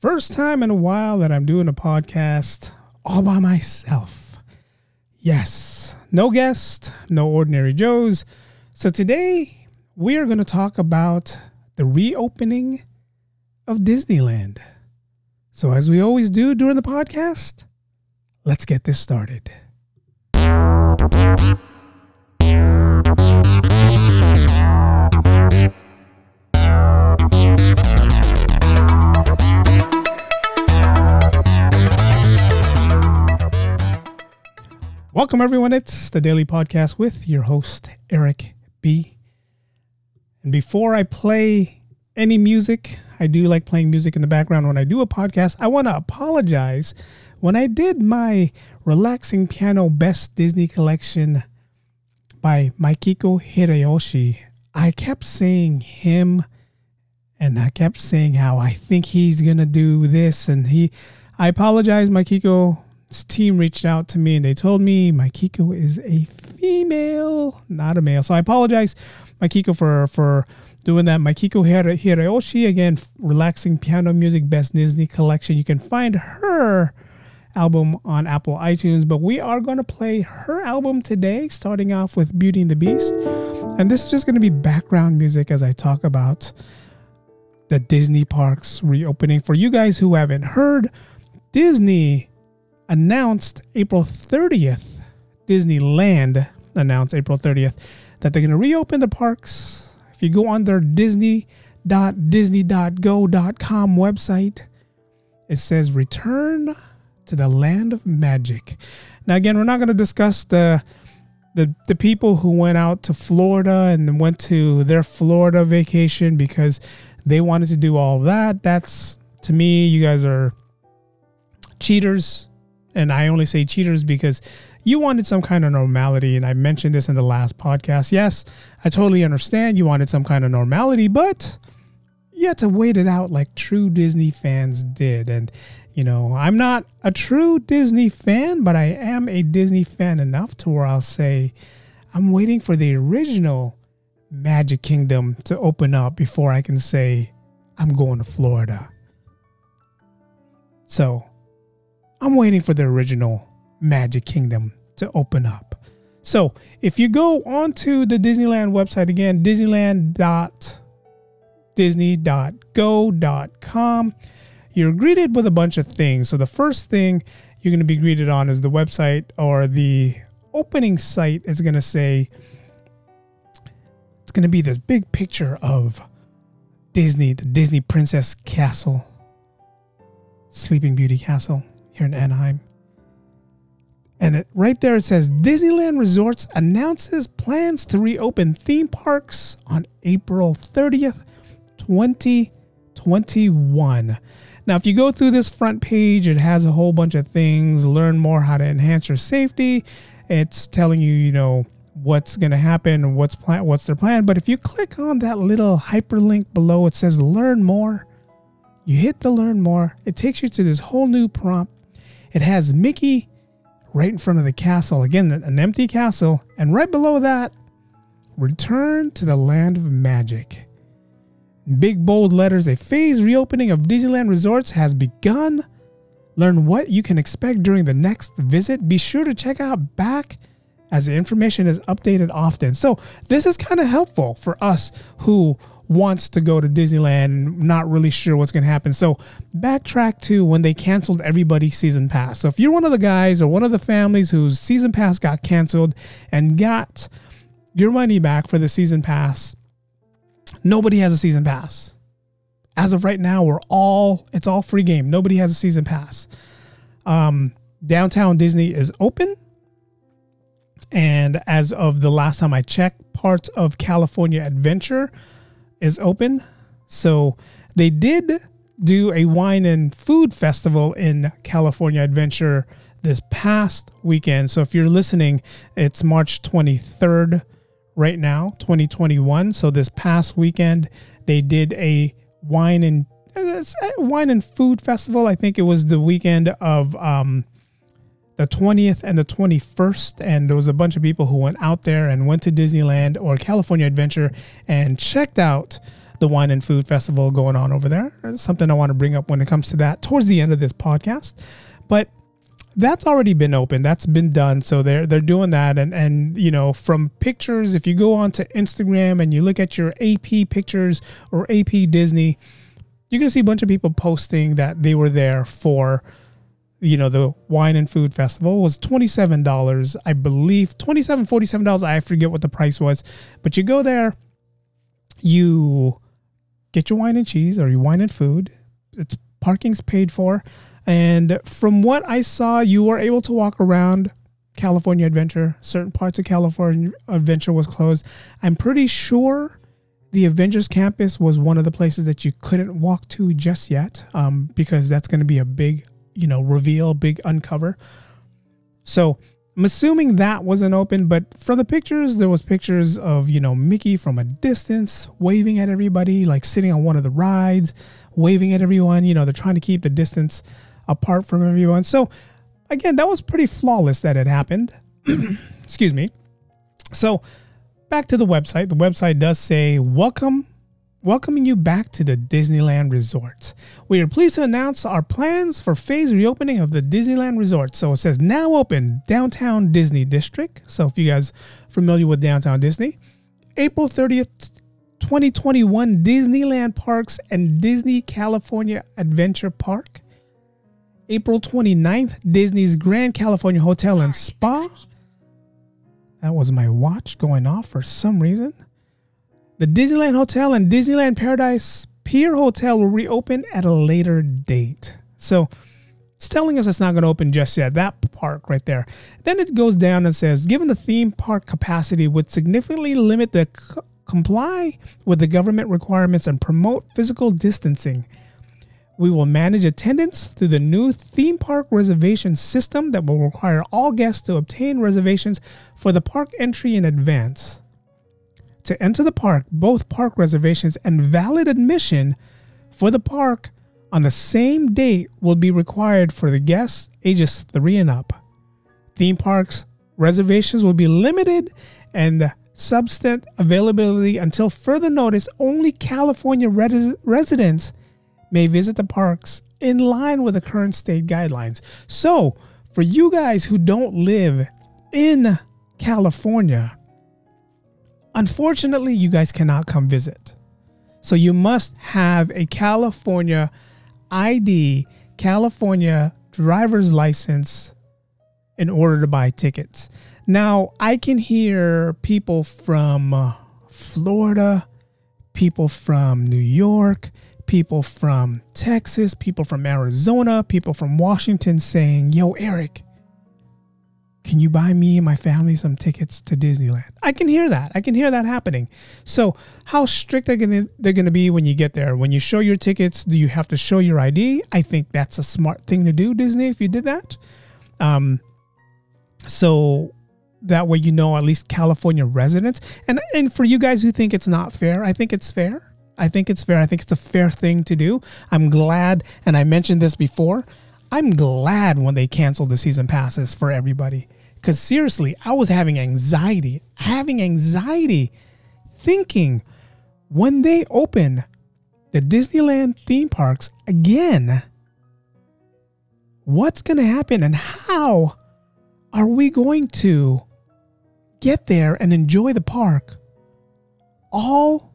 First time in a while that I'm doing a podcast all by myself. Yes, no guest, no ordinary Joes. So today we are going to talk about the reopening of Disneyland. So, as we always do during the podcast, let's get this started. Welcome, everyone. It's the Daily Podcast with your host, Eric B. And before I play any music, I do like playing music in the background when I do a podcast. I want to apologize. When I did my relaxing piano best Disney collection by Makiko Hideyoshi, I kept saying him and I kept saying how I think he's going to do this. And he, I apologize, Makiko team reached out to me and they told me Makiko is a female, not a male. So I apologize, Makiko, for for doing that. Makiko Hideyoshi, again, relaxing piano music, best Disney collection. You can find her album on Apple iTunes, but we are going to play her album today, starting off with Beauty and the Beast. And this is just going to be background music as I talk about the Disney parks reopening. For you guys who haven't heard, Disney announced April 30th, Disneyland announced April 30th that they're going to reopen the parks. If you go on their disney.disney.go.com website, it says return to the land of magic. Now again, we're not going to discuss the the the people who went out to Florida and went to their Florida vacation because they wanted to do all that. That's to me, you guys are cheaters and I only say cheaters because you wanted some kind of normality. And I mentioned this in the last podcast. Yes, I totally understand you wanted some kind of normality, but you had to wait it out like true Disney fans did. And, you know, I'm not a true Disney fan, but I am a Disney fan enough to where I'll say I'm waiting for the original Magic Kingdom to open up before I can say I'm going to Florida. So I'm waiting for the original Magic Kingdom to open up. So if you go onto the Disneyland website again, disneyland.disney.go.com, you're greeted with a bunch of things. So the first thing you're going to be greeted on is the website or the opening site is going to say, it's going to be this big picture of Disney, the Disney Princess Castle, Sleeping Beauty Castle here in Anaheim. And it, right there it says Disneyland Resorts announces plans to reopen theme parks on April 30th, 2021. Now, if you go through this front page, it has a whole bunch of things. Learn more how to enhance your safety. It's telling you, you know, what's going to happen, what's plan, what's their plan. But if you click on that little hyperlink below, it says learn more. You hit the learn more. It takes you to this whole new prompt it has Mickey right in front of the castle. Again, an empty castle. And right below that, Return to the Land of Magic. Big bold letters, a phased reopening of Disneyland resorts has begun. Learn what you can expect during the next visit. Be sure to check out back as the information is updated often. So, this is kind of helpful for us who wants to go to Disneyland, not really sure what's going to happen. So, backtrack to when they canceled everybody's season pass. So, if you're one of the guys or one of the families whose season pass got canceled and got your money back for the season pass, nobody has a season pass. As of right now, we're all it's all free game. Nobody has a season pass. Um, downtown Disney is open. And as of the last time I checked, parts of California Adventure is open. So they did do a wine and food festival in California Adventure this past weekend. So if you're listening, it's March 23rd right now, 2021. So this past weekend, they did a wine and uh, wine and food festival. I think it was the weekend of um, the 20th and the 21st. And there was a bunch of people who went out there and went to Disneyland or California Adventure and checked out the Wine and Food Festival going on over there. It's something I want to bring up when it comes to that towards the end of this podcast. But that's already been open. That's been done. So they're they're doing that. And and you know, from pictures, if you go onto Instagram and you look at your AP pictures or AP Disney, you're gonna see a bunch of people posting that they were there for you know the wine and food festival was $27 i believe. $27 $47 i forget what the price was. But you go there you get your wine and cheese or your wine and food. It's parking's paid for. And from what i saw you were able to walk around california adventure. Certain parts of california adventure was closed. I'm pretty sure the avengers campus was one of the places that you couldn't walk to just yet um, because that's going to be a big you know, reveal, big uncover. So I'm assuming that wasn't open, but for the pictures, there was pictures of, you know, Mickey from a distance waving at everybody, like sitting on one of the rides, waving at everyone. You know, they're trying to keep the distance apart from everyone. So again, that was pretty flawless that it happened. Excuse me. So back to the website. The website does say, welcome welcoming you back to the Disneyland Resort. We are pleased to announce our plans for phase reopening of the Disneyland Resort. So it says now open downtown Disney District. So if you guys familiar with downtown Disney, April 30th, 2021 Disneyland Parks and Disney California Adventure Park. April 29th, Disney's Grand Californian Hotel Sorry. and Spa. That was my watch going off for some reason. The Disneyland Hotel and Disneyland Paradise Pier Hotel will reopen at a later date. So it's telling us it's not going to open just yet. That park right there. Then it goes down and says, given the theme park capacity would significantly limit the c- comply with the government requirements and promote physical distancing. We will manage attendance through the new theme park reservation system that will require all guests to obtain reservations for the park entry in advance. To enter the park, both park reservations and valid admission for the park on the same date will be required for the guests ages 3 and up. Theme parks reservations will be limited and substant availability until further notice. Only California res- residents may visit the parks in line with the current state guidelines. So, for you guys who don't live in California, Unfortunately, you guys cannot come visit. So you must have a California ID, California driver's license in order to buy tickets. Now, I can hear people from uh, Florida, people from New York, people from Texas, people from Arizona, people from Washington saying, Yo, Eric, can you buy me and my family some tickets to Disneyland? I can hear that. I can hear that happening. So, how strict are gonna, they're going to be when you get there? When you show your tickets, do you have to show your ID? I think that's a smart thing to do, Disney, if you did that. Um, so that way you know at least California residents. And and for you guys who think it's not fair, I think it's fair. I think it's fair. I think it's a fair thing to do. I'm glad, and I mentioned this before. I'm glad when they canceled the season passes for everybody because seriously, I was having anxiety, having anxiety thinking when they open the Disneyland theme parks again, what's going to happen and how are we going to get there and enjoy the park all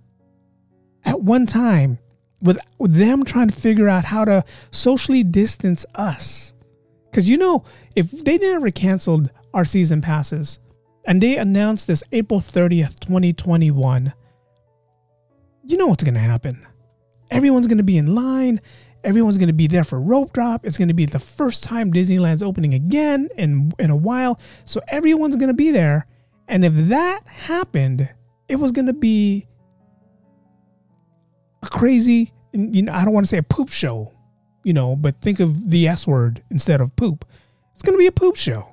at one time with, with them trying to figure out how to socially distance us? Because you know, if they never canceled our season passes. And they announced this April 30th, 2021. You know what's going to happen. Everyone's going to be in line. Everyone's going to be there for rope drop. It's going to be the first time Disneyland's opening again in, in a while. So everyone's going to be there. And if that happened, it was going to be a crazy, you know, I don't want to say a poop show, you know, but think of the S word instead of poop. It's going to be a poop show.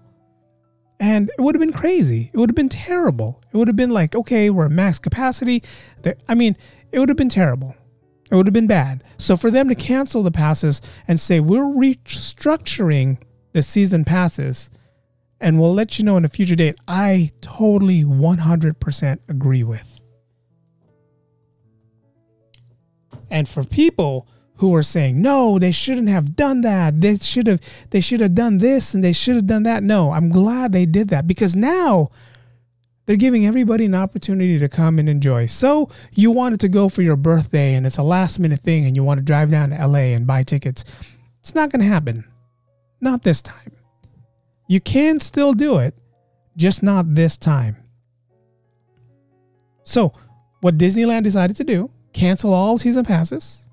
And it would have been crazy. It would have been terrible. It would have been like, okay, we're at max capacity. I mean, it would have been terrible. It would have been bad. So for them to cancel the passes and say, we're restructuring the season passes and we'll let you know in a future date, I totally 100% agree with. And for people who are saying, no, they shouldn't have done that. They should have they should have done this and they should have done that. No, I'm glad they did that because now they're giving everybody an opportunity to come and enjoy. So you wanted to go for your birthday and it's a last minute thing and you want to drive down to LA and buy tickets. It's not going to happen. Not this time. You can still do it, just not this time. So, what Disneyland decided to do, cancel all season passes.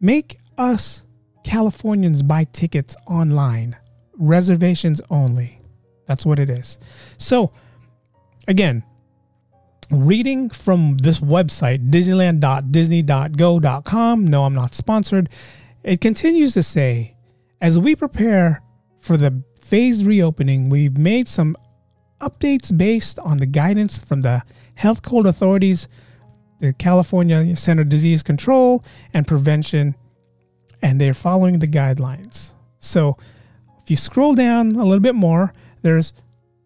Make us Californians buy tickets online, reservations only. That's what it is. So, again, reading from this website, disneyland.disney.go.com, no, I'm not sponsored, it continues to say as we prepare for the phased reopening, we've made some updates based on the guidance from the health code authorities, the California Center of Disease Control and Prevention, and they're following the guidelines. So if you scroll down a little bit more, there's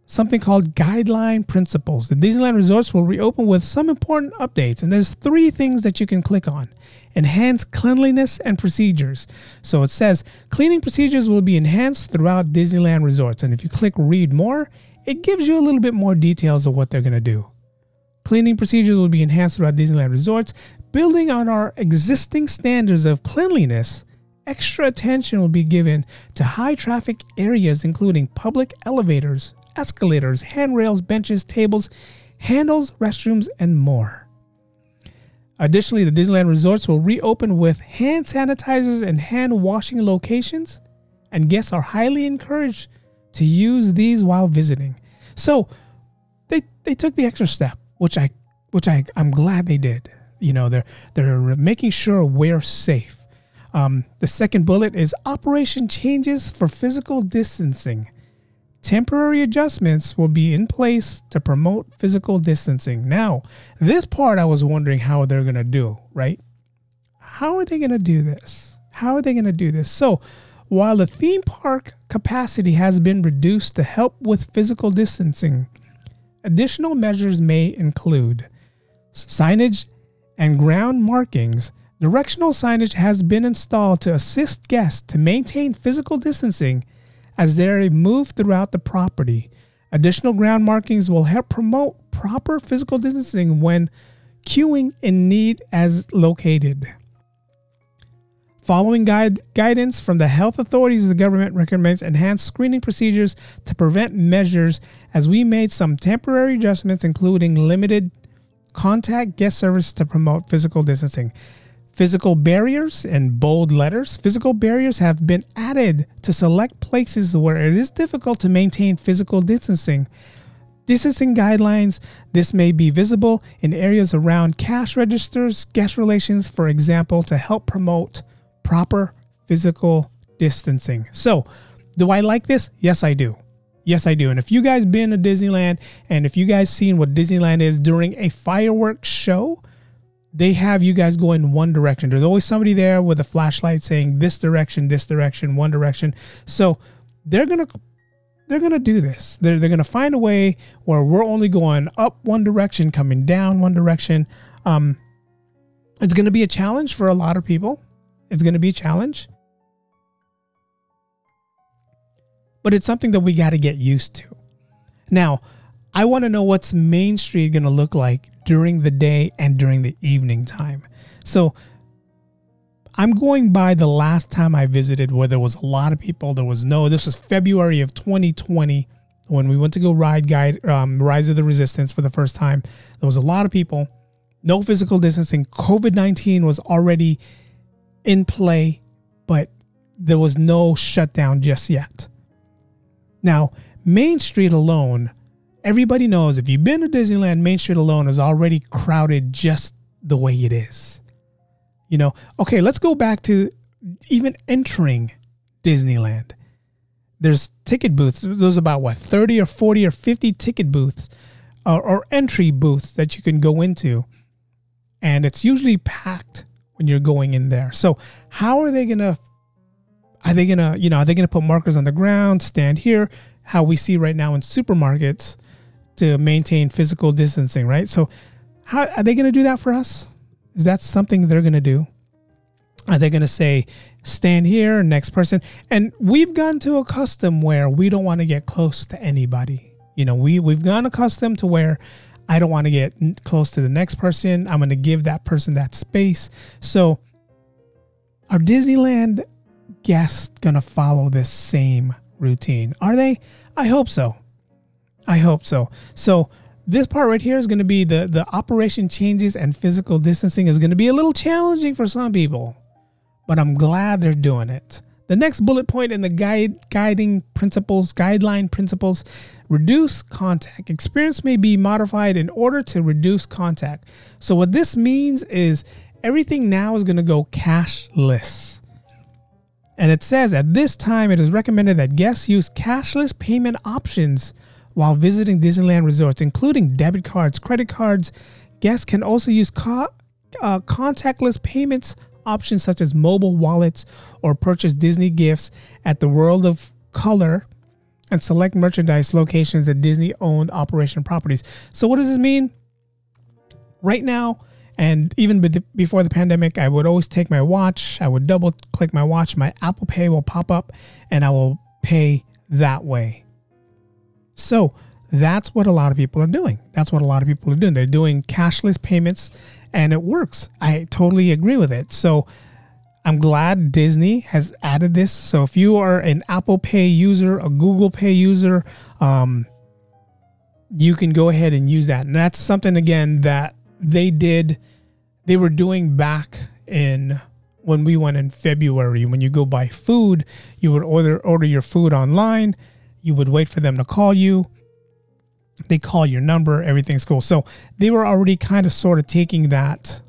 something called guideline principles. The Disneyland resorts will reopen with some important updates, and there's three things that you can click on. Enhance cleanliness and procedures. So it says cleaning procedures will be enhanced throughout Disneyland resorts. And if you click read more, it gives you a little bit more details of what they're going to do. Cleaning procedures will be enhanced throughout Disneyland resorts, building on our existing standards of cleanliness extra attention will be given to high traffic areas, including public elevators, escalators, handrails, benches, tables, handles, restrooms, and more. Additionally, the Disneyland resorts will reopen with hand sanitizers and hand washing locations, and guests are highly encouraged to use these while visiting. So they they took the extra step, which I which I I'm glad they did. You know, they're they're making sure we're safe. Um, the second bullet is operation changes for physical distancing. Temporary adjustments will be in place to promote physical distancing. Now, this part I was wondering how they're going to do, right? How are they going to do this? How are they going to do this? So, while the theme park capacity has been reduced to help with physical distancing, additional measures may include signage and ground markings. Directional signage has been installed to assist guests to maintain physical distancing as they move throughout the property. Additional ground markings will help promote proper physical distancing when queuing in need as located. Following guide, guidance from the health authorities, the government recommends enhanced screening procedures to prevent measures as we made some temporary adjustments, including limited contact guest service to promote physical distancing. Physical barriers in bold letters. Physical barriers have been added to select places where it is difficult to maintain physical distancing. Distancing guidelines. This may be visible in areas around cash registers, guest relations, for example, to help promote proper physical distancing. So, do I like this? Yes, I do. Yes, I do. And if you guys been to Disneyland and if you guys seen what Disneyland is during a fireworks show, they have you guys go in one direction. There's always somebody there with a flashlight saying this direction, this direction, one direction. So they're gonna they're gonna do this. They're they're gonna find a way where we're only going up one direction, coming down one direction. Um, it's gonna be a challenge for a lot of people. It's gonna be a challenge. But it's something that we got to get used to. Now, I want to know what's Main Street going to look like during the day and during the evening time. So I'm going by the last time I visited where there was a lot of people. There was no, this was February of 2020 when we went to go ride guide um, Rise of the Resistance for the first time. There was a lot of people, no physical distancing. COVID 19 was already in play, but there was no shutdown just yet. Now, Main Street alone everybody knows if you've been to Disneyland, Main Street alone is already crowded just the way it is. You know, okay, let's go back to even entering Disneyland. There's ticket booths. There's about what 30 or 40 or 50 ticket booths or, or entry booths that you can go into. And it's usually packed when you're going in there. So how are they gonna are they gonna, you know, are they gonna put markers on the ground, stand here, how we see right now in supermarkets? to maintain physical distancing, right? So, how are they to do that for us? Is that something they're to do? Are they going to say, stand here, next person? And we've gotten to a custom where we don't want to get close to anybody. You know, we, we've gone accustomed to where I don't want to get close to the next person. I'm going to give that person that space. So, are Disneyland guests going to follow this same routine? Are they? I hope so. I hope so. So, this part right here is going to be the the operation changes and physical distancing is going to be a little challenging for some people but I'm glad they're doing it. The next bullet point in the guide guiding principles, guideline principles, reduce contact. Experience may be modified in order to reduce contact. So what this means is everything now is going to go cashless. And it says at this time it is recommended that guests use cashless payment options while visiting Disneyland resorts, including debit cards, credit cards. Guests can also use co- uh, contactless payments options such as mobile wallets or purchase Disney gifts at the World of Color and select merchandise locations at Disney owned operation properties. So, what does this mean? Right now, and even before the pandemic, I would always take my watch, I would double click my watch, my Apple Pay will pop up, and I will pay that way. So, that's what a lot of people are doing. That's what a lot of people are doing. They're doing cashless payments and it works. I totally agree with it. So I'm glad Disney has added this. So if you are an Apple Pay user, a Google Pay user, um, you can go ahead and use that. And that's something again that they did, they were doing back in when we went in February. When you go buy food, you would order order your food online. You would wait for them to call you they call your number, everything's cool. So they were already kind of sort of taking that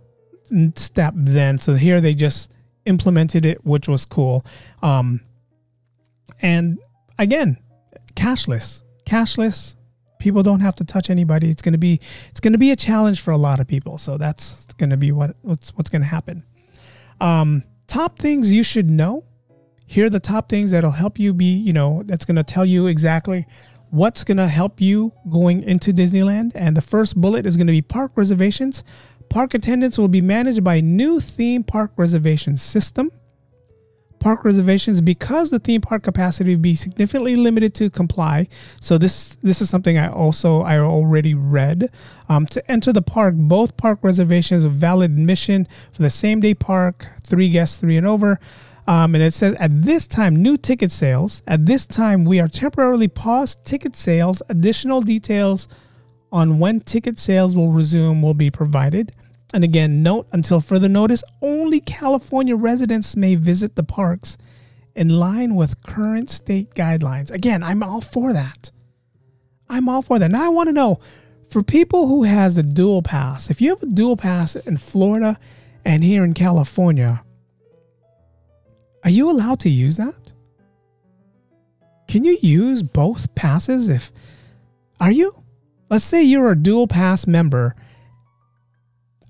step then. So here they just implemented it, which was cool. Um, and again, cashless, cashless. People don't have to touch anybody. It's gonna be it's gonna be a challenge for a lot of people. So that's gonna be what what's what's gonna happen. Um, top things you should know. Here are the top things that'll help you be, you know, that's gonna tell you exactly what's going to help you going into Disneyland. And the first bullet is going to be park reservations. Park attendance will be managed by new theme park reservation system. Park reservations, because the theme park capacity will be significantly limited to comply. So this this is something I also I already read. Um, to enter the park, both park reservations valid admission for the same day park, three guests, three and over. Um, and it says at this time, new ticket sales. At this time, we are temporarily paused ticket sales. Additional details on when ticket sales will resume will be provided. And again, note until further notice, only California residents may visit the parks in line with current state guidelines. Again, I'm all for that. I'm all for that. Now I want to know for people who has a dual pass, if you have a dual pass in Florida and here in California, are you allowed to use that? Can you use both passes if are you? Let's say you're a dual pass member.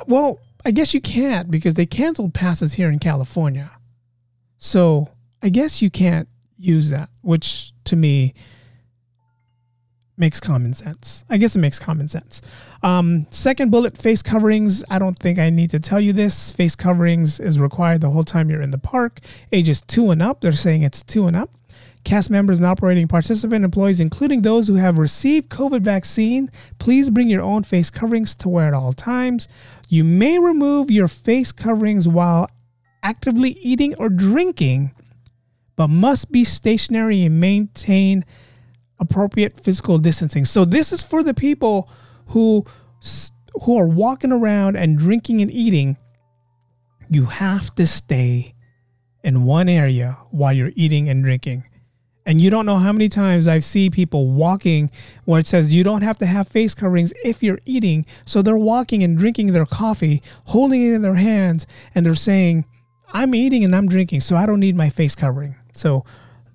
Well, I guess you can't because they canceled passes here in California. So, I guess you can't use that, which to me makes common sense. I guess it makes common sense. Um, second bullet, face coverings. I don't think I need to tell you this. Face coverings is required the whole time you're in the park. Ages two and up. They're saying it's two and up. Cast members and operating participant employees, including those who have received COVID vaccine, please bring your own face coverings to wear at all times. You may remove your face coverings while actively eating or drinking, but must be stationary and maintain appropriate physical distancing. So this is for the people who who are walking around and drinking and eating. You have to stay in one area while you're eating and drinking. And you don't know how many times I've seen people walking where it says you don't have to have face coverings if you're eating. So they're walking and drinking their coffee, holding it in their hands, and they're saying, I'm eating and I'm drinking, so I don't need my face covering. So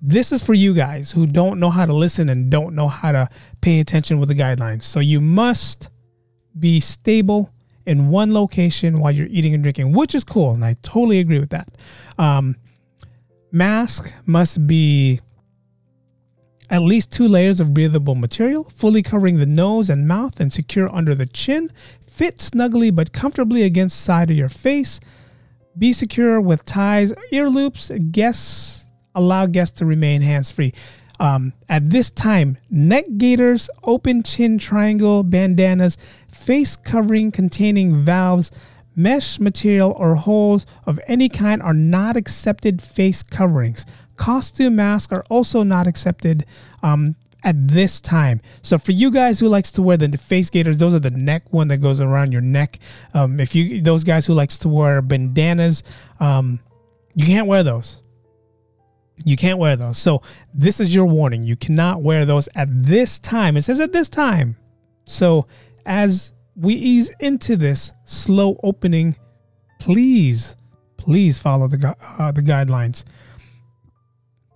this is for you guys who don't know how to listen and don't know how to pay attention with the guidelines. So you must be stable in one location while you're eating and drinking, which is cool. And I totally agree with that. Um, mask must be at least two layers of breathable material, fully covering the nose and mouth and secure under the chin. Fit snugly but comfortably against side of your face. Be secure with ties, ear loops. Guests allow guests to remain hands free. Um, at this time, neck gaiters, open chin triangle bandanas, face covering containing valves, mesh material, or holes of any kind are not accepted face coverings. Costume masks are also not accepted um, at this time. So for you guys who likes to wear the face gaiters, those are the neck one that goes around your neck. Um, if you those guys who likes to wear bandanas, um, you can't wear those. You can't wear those. So this is your warning. You cannot wear those at this time. It says at this time. So as we ease into this slow opening, please, please follow the uh, the guidelines.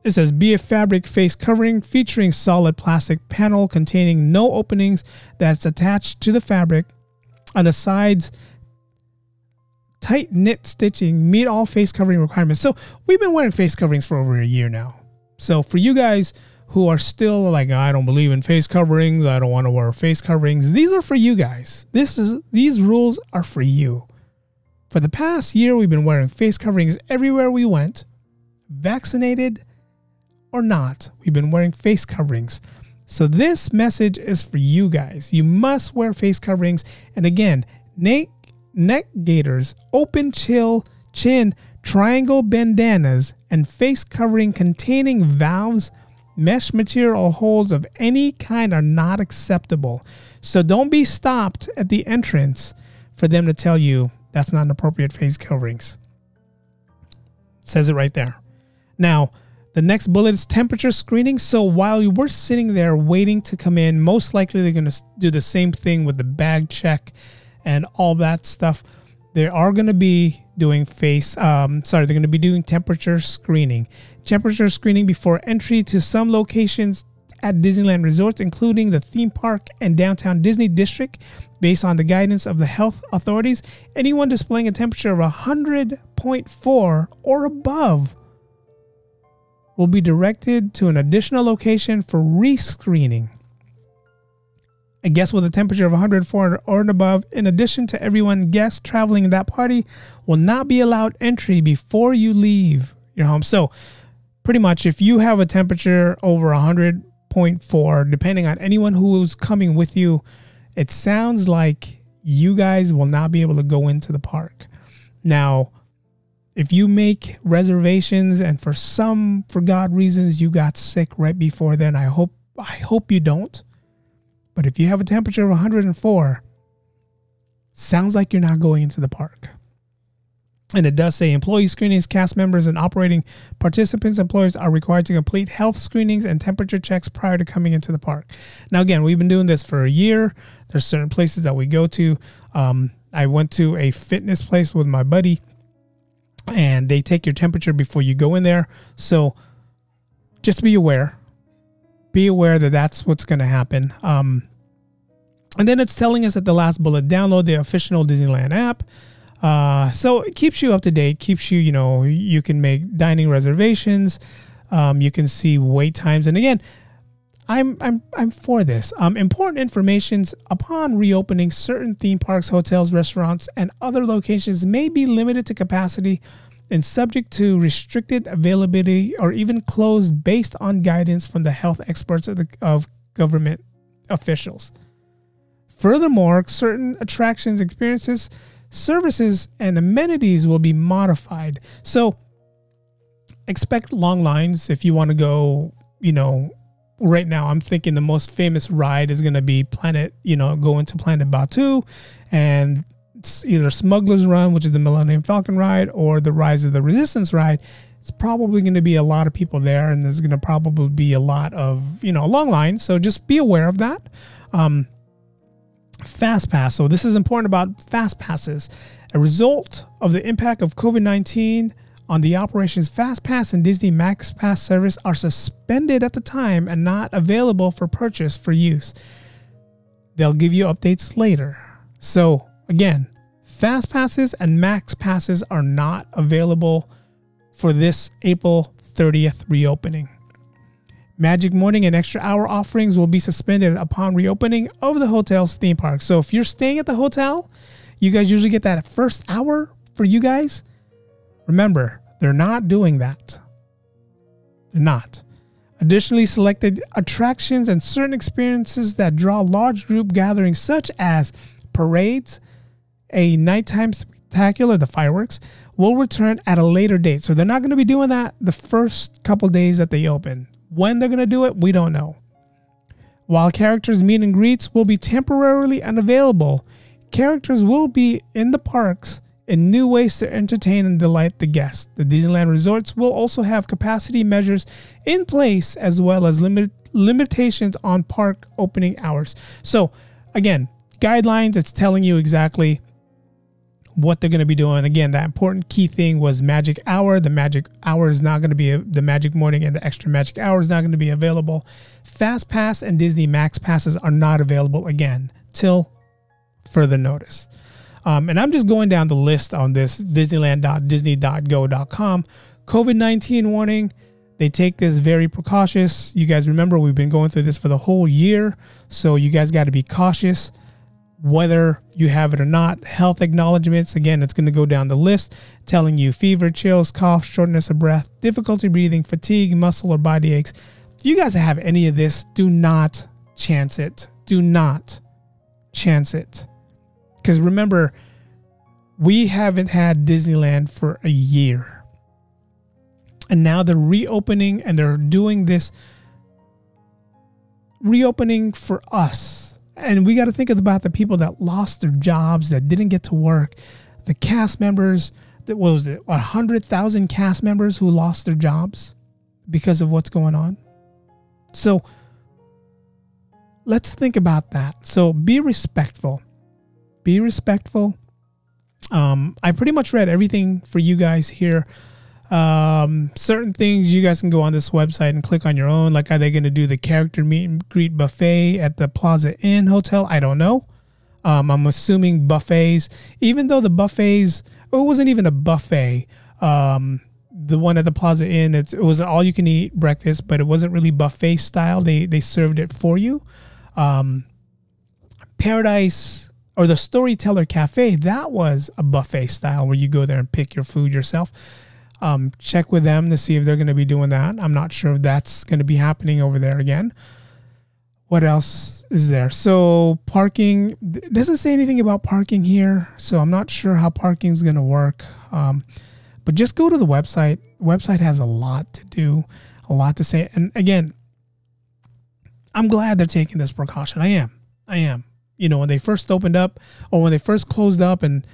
It says be a fabric face covering featuring solid plastic panel containing no openings that's attached to the fabric. On the sides, tight knit stitching meet all face covering requirements. So we've been wearing face coverings for over a year now. So for you guys who are still like I don't believe in face coverings, I don't want to wear face coverings, these are for you guys. This is these rules are for you. For the past year we've been wearing face coverings everywhere we went, vaccinated or not, we've been wearing face coverings. So this message is for you guys. You must wear face coverings. And again, neck, neck gaiters, open chill, chin, triangle bandanas, and face covering containing valves, mesh material, holes of any kind are not acceptable. So don't be stopped at the entrance for them to tell you that's not an appropriate face coverings. says it right there. Now, the next bullet is temperature screening. So while you were sitting there waiting to come in, most likely they're going to do the same thing with the bag check and all that stuff. They are going to be doing face, um, sorry, they're going to be doing temperature screening. Temperature screening before entry to some locations at Disneyland resorts, including the theme park and downtown Disney district, based on the guidance of the health authorities. Anyone displaying a temperature of 100.4 or above will be directed to an additional location for rescreening. A guest with a temperature of 104 or above, in addition to everyone guests traveling in that party, will not be allowed entry before you leave your home. So, pretty much, if you have a temperature over 100.4, depending on anyone who is coming with you, it sounds like you guys will not be able to go into the park. Now, if you make reservations and for some for God reasons you got sick right before then, I hope I hope you don't. But if you have a temperature of 104, sounds like you're not going into the park. And it does say employee screenings, cast members, and operating participants, employers are required to complete health screenings and temperature checks prior to coming into the park. Now, again, we've been doing this for a year. There's certain places that we go to. Um, I went to a fitness place with my buddy and they take your temperature before you go in there. So just be aware. Be aware that that's what's going to happen. Um, and then it's telling us at the last bullet download the official Disneyland app. Uh, so it keeps you up to date, keeps you, you know, you can make dining reservations. Um, you can see wait times. And again, I'm I'm I'm for this. Um, important informations upon reopening certain theme parks, hotels, restaurants, and other locations may be limited to capacity and subject to restricted availability or even closed based on guidance from the health experts of, the, of government officials. Furthermore, certain attractions, experiences, services, and amenities will be modified. So expect long lines if you want to go, you know, right now I'm thinking the most famous ride is going to be Planet, you know, going to Planet Batuu and it's either Smuggler's Run, which is the Millennium Falcon ride, or the Rise of the Resistance ride. It's probably going to be a lot of people there, and there's going to probably be a lot of, you know, a long lines. So just be aware of that. Um, Fast Pass. So this is important about Fast Passes. A result of the impact of COVID 19 on the operations FastPass and Disney Max Pass service are suspended at the time and not available for purchase for use. They'll give you updates later. So, again, Fast Passes and Max Passes are not available for this April 30th reopening. Magic Morning and Extra Hour offerings will be suspended upon reopening of the hotel's theme park. So if you're staying at the hotel, you guys usually get that first hour for you guys. Remember, they're not doing that. They're not. Additionally, selected attractions and certain experiences that draw large group gatherings, such as parades, a nighttime spectacular, the fireworks, will return at a later date. So they're not going to be doing that the first couple days that they open. When they're going to do it, we don't know. While characters meet and greets will be temporarily unavailable, characters will be in the parks in new ways to entertain and delight the guests. The Disneyland resorts will also have capacity measures in place as well as limit, limitations on park opening hours. So, again, guidelines, it's telling you exactly what they're going to be doing. Again, that important key thing was magic hour. The magic hour is not going to be the magic morning and the extra magic hour is not going to be available. Fast Pass and Disney Max passes are not available again till further notice. Um, and I'm just going down the list on this Disneyland.disney.go.com. COVID 19 warning. They take this very precautious. You guys remember we've been going through this for the whole year. So you guys got to be cautious whether you have it or not. Health acknowledgments, again, it's going to go down the list telling you fever, chills, cough, shortness of breath, difficulty breathing, fatigue, muscle or body aches. If you guys have any of this, do not chance it. Do not chance it. Because remember, we haven't had Disneyland for a year. And now they're reopening and they're doing this reopening for us. And we got to think about the people that lost their jobs, that didn't get to work, the cast members, that was it, 100,000 cast members who lost their jobs because of what's going on. So let's think about that. So be respectful be respectful. Um, I pretty much read everything for you guys here. Um, certain things you guys can go on this website and click on your own. Like, are they going to do the character meet and greet buffet at the Plaza Inn Hotel? I don't know. Um, I'm assuming buffets, even though the buffets, it wasn't even a buffet. Um, the one at the Plaza Inn, it was all you can eat breakfast, but it wasn't really buffet style. They they served it for you. Um, Paradise or the Storyteller Cafe, that was a buffet style where you go there and pick your food yourself. Um, check with them to see if they're going to be doing that. I'm not sure if that's going to be happening over there again. What else is there? So parking doesn't say anything about parking here, so I'm not sure how parking is going to work. Um, but just go to the website. Website has a lot to do, a lot to say. And again, I'm glad they're taking this precaution. I am. I am you know, when they first opened up or when they first closed up. And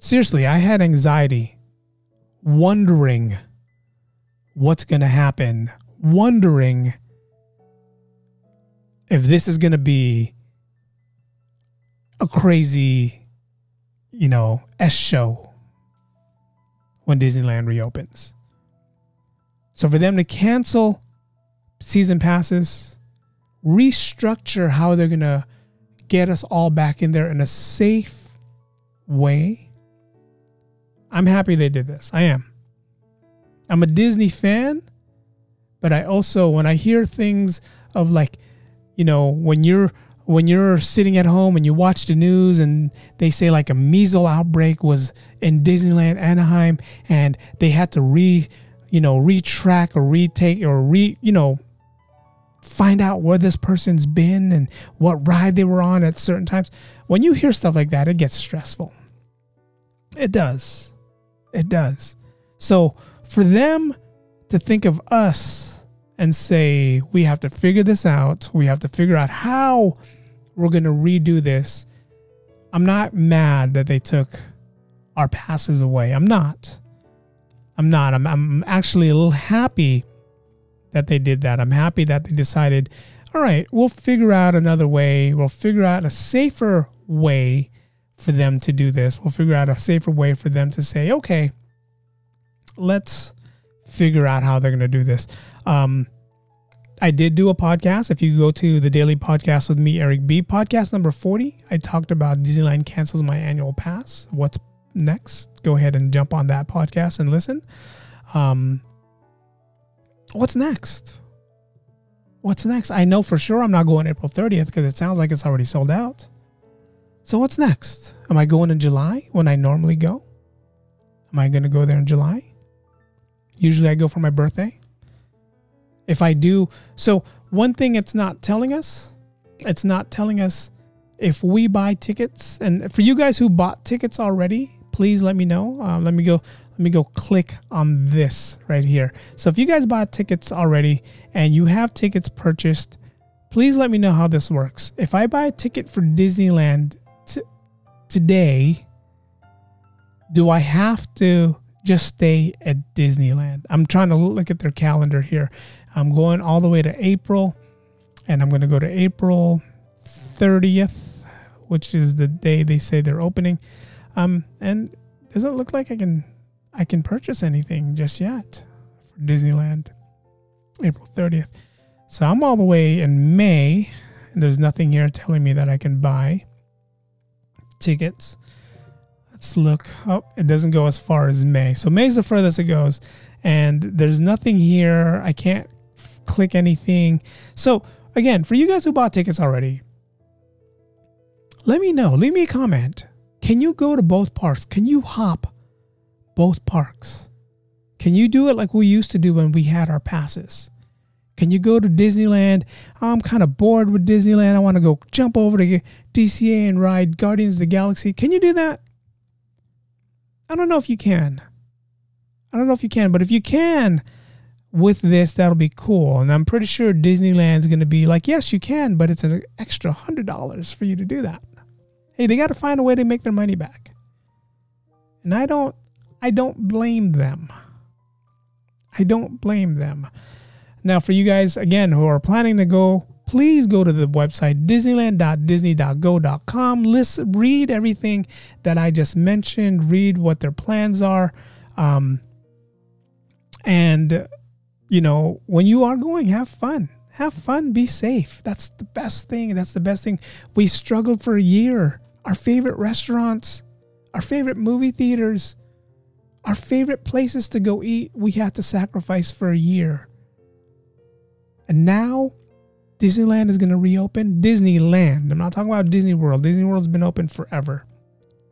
seriously, I had anxiety wondering what's going to happen, wondering if this is going to be a crazy, you know, S show when Disneyland reopens. So for them to cancel season passes, restructure how they're going to get us all back in there in a safe way. I'm happy they did this. I am. I'm a Disney fan, but I also when I hear things of like, you know, when you're when you're sitting at home and you watch the news and they say like a measles outbreak was in Disneyland Anaheim and they had to re, you know, retrack or retake or re, you know, find out where this person's been and what ride they were on at certain times. When you hear stuff like that, it gets stressful. It does. It does. So for them to think of us and say, we have to figure this out, we have to figure out how we're going to redo this. I'm not mad that they took our passes away. I'm not. I'm not. I'm, I'm actually a little happy that they did that. I'm happy that they decided, all right, we'll figure out another way. We'll figure out a safer way for them to do this. We'll figure out a safer way for them to say, okay, let's figure out how they're going to do this. Um, I did do a podcast. If you go to the daily podcast with me, Eric B, podcast number 40, I talked about Disneyland cancels my annual pass. What's next? Go ahead and jump on that podcast and listen. Um, what's next? What's next? I know for sure I'm not going April 30th because it sounds like it's already sold out. So what's next? Am I going in July when I normally go? Am I going to go there in July? Usually I go for my birthday. If I do, so one thing it's not telling us, it's not telling us if we buy tickets. And for you guys who bought tickets already, please let me know. Uh, let me go. Let me go click on this right here. So if you guys bought tickets already and you have tickets purchased, please let me know how this works. If I buy a ticket for Disneyland t- today, do I have to just stay at Disneyland? I'm trying to look at their calendar here. I'm going all the way to April, and I'm going to go to April 30th, which is the day they say they're opening. Um, and doesn't look like I can I can purchase anything just yet for Disneyland, April 30th. So I'm all the way in May, and there's nothing here telling me that I can buy tickets. Let's look. Oh, it doesn't go as far as May. So May's the furthest it goes, and there's nothing here. I can't click anything. So again, for you guys who bought tickets already, let me know. Leave me a comment. Can you go to both parks? Can you hop both parks? Can you do it like we used to do when we had our passes? Can you go to Disneyland? I'm kind of bored with Disneyland. I want to go jump over to DCA and ride Guardians of the Galaxy. Can you do that? I don't know if you can. I don't know if you can, but if you can with this, that'll be cool. And I'm pretty sure Disneyland's going to be like, yes, you can, but it's an extra $100 for you to do that. Hey, they got to find a way to make their money back. And I don't I don't blame them. I don't blame them. Now, for you guys, again, who are planning to go, please go to the website disneyland.disney.go.com. Listen, read everything that I just mentioned, read what their plans are. Um, and, you know, when you are going, have fun. Have fun, be safe. That's the best thing. That's the best thing. We struggled for a year. Our favorite restaurants, our favorite movie theaters, our favorite places to go eat, we had to sacrifice for a year. And now Disneyland is going to reopen. Disneyland. I'm not talking about Disney World. Disney World's been open forever.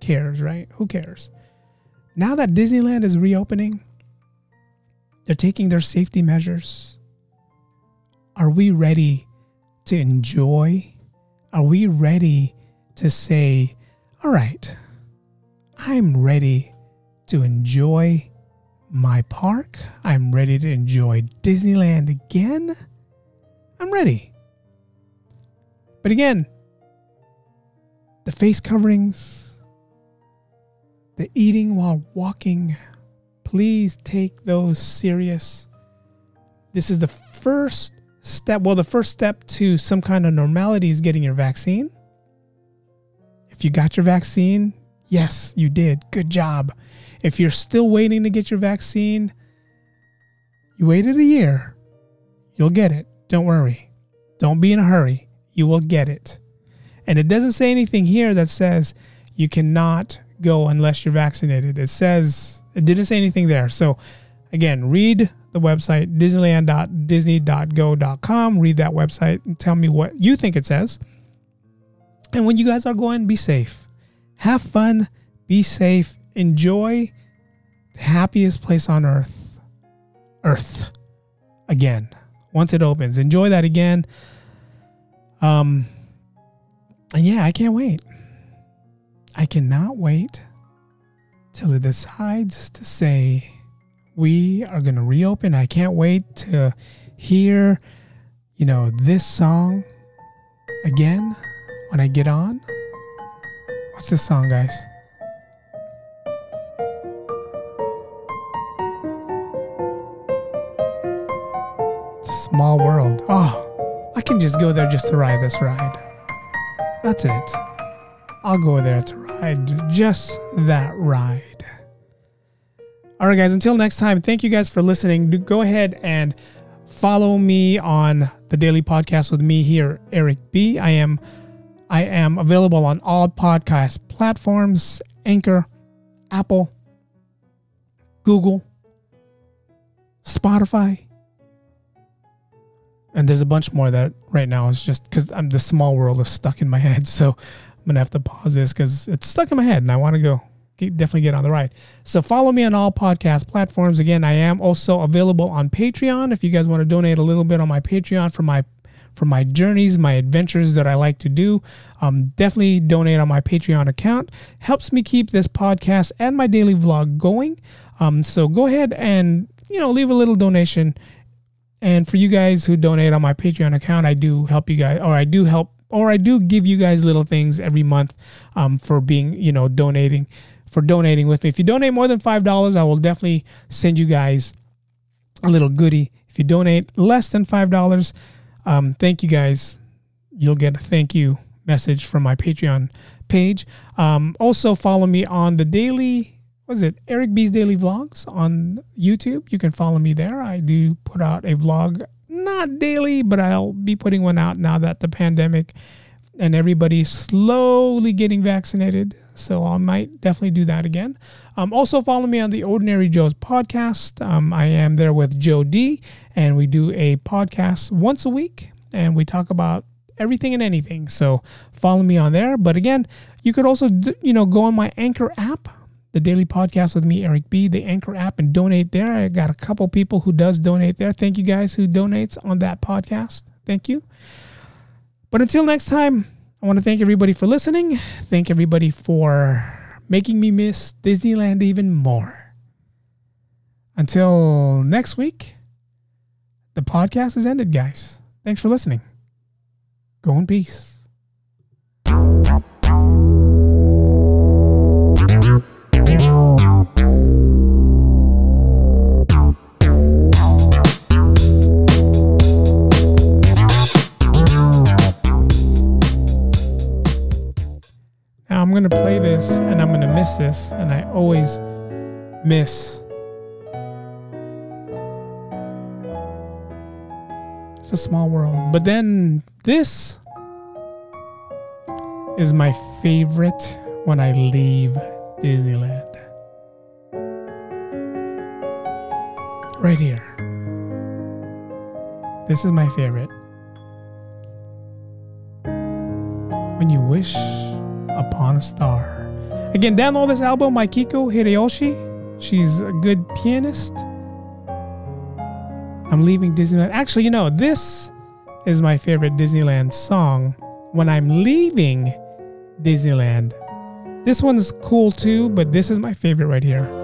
Cares, right? Who cares? Now that Disneyland is reopening, they're taking their safety measures. Are we ready to enjoy? Are we ready to say, all right, I'm ready to enjoy my park. I'm ready to enjoy Disneyland again. I'm ready. But again, the face coverings, the eating while walking, please take those serious. This is the first step. Well, the first step to some kind of normality is getting your vaccine. If you got your vaccine, yes, you did. Good job. If you're still waiting to get your vaccine, you waited a year, you'll get it. Don't worry. Don't be in a hurry. You will get it. And it doesn't say anything here that says you cannot go unless you're vaccinated. It says, it didn't say anything there. So, again, read the website disneyland.disney.go.com. Read that website and tell me what you think it says. And when you guys are going, be safe. Have fun, be safe, enjoy the happiest place on earth. Earth. Again. Once it opens. Enjoy that again. Um and yeah, I can't wait. I cannot wait till it decides to say we are going to reopen. I can't wait to hear, you know, this song again when I get on. What's this song, guys? Small world. Oh, I can just go there just to ride this ride. That's it. I'll go there to ride just that ride. All right, guys, until next time, thank you guys for listening. Go ahead and follow me on the daily podcast with me here, Eric B. I am I am available on all podcast platforms, Anchor, Apple, Google, Spotify, and there's a bunch more that right now is just because I'm the small world is stuck in my head. So I'm gonna have to pause this because it's stuck in my head, and I want to go get, definitely get on the ride. So follow me on all podcast platforms. Again, I am also available on Patreon if you guys want to donate a little bit on my Patreon for my for my journeys, my adventures that I like to do. Um, definitely donate on my Patreon account. Helps me keep this podcast and my daily vlog going. Um, so go ahead and you know leave a little donation. And for you guys who donate on my Patreon account, I do help you guys, or I do help, or I do give you guys little things every month um, for being, you know, donating, for donating with me. If you donate more than five dollars, I will definitely send you guys a little goodie. If you donate less than five dollars, um, thank you guys. You'll get a thank you message from my Patreon page. Um, also, follow me on the daily. Was it Eric B's Daily Vlogs on YouTube? You can follow me there. I do put out a vlog, not daily, but I'll be putting one out now that the pandemic and everybody's slowly getting vaccinated. So I might definitely do that again. Um, also, follow me on the Ordinary Joe's podcast. Um, I am there with Joe D, and we do a podcast once a week, and we talk about everything and anything. So follow me on there. But again, you could also you know go on my Anchor app, the daily podcast with me, Eric B, the Anchor app, and donate there. I got a couple people who does donate there. Thank you guys who donates on that podcast. Thank you. But until next time, I want to thank everybody for listening. Thank everybody for making me miss Disneyland even more. Until next week, the podcast is ended, guys. Thanks for listening. Go in peace. Going to play this and I'm going to miss this, and I always miss. It's a small world. But then this is my favorite when I leave Disneyland. Right here. This is my favorite. When you wish upon a star. Again, download this album by Kiko Hideyoshi. She's a good pianist. I'm leaving Disneyland. Actually, you know, this is my favorite Disneyland song when I'm leaving Disneyland. This one's cool too, but this is my favorite right here.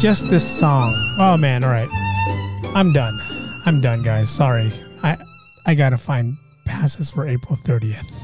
Just this song. Oh man, all right. I'm done. I'm done, guys. Sorry. I I got to find passes for April 30th.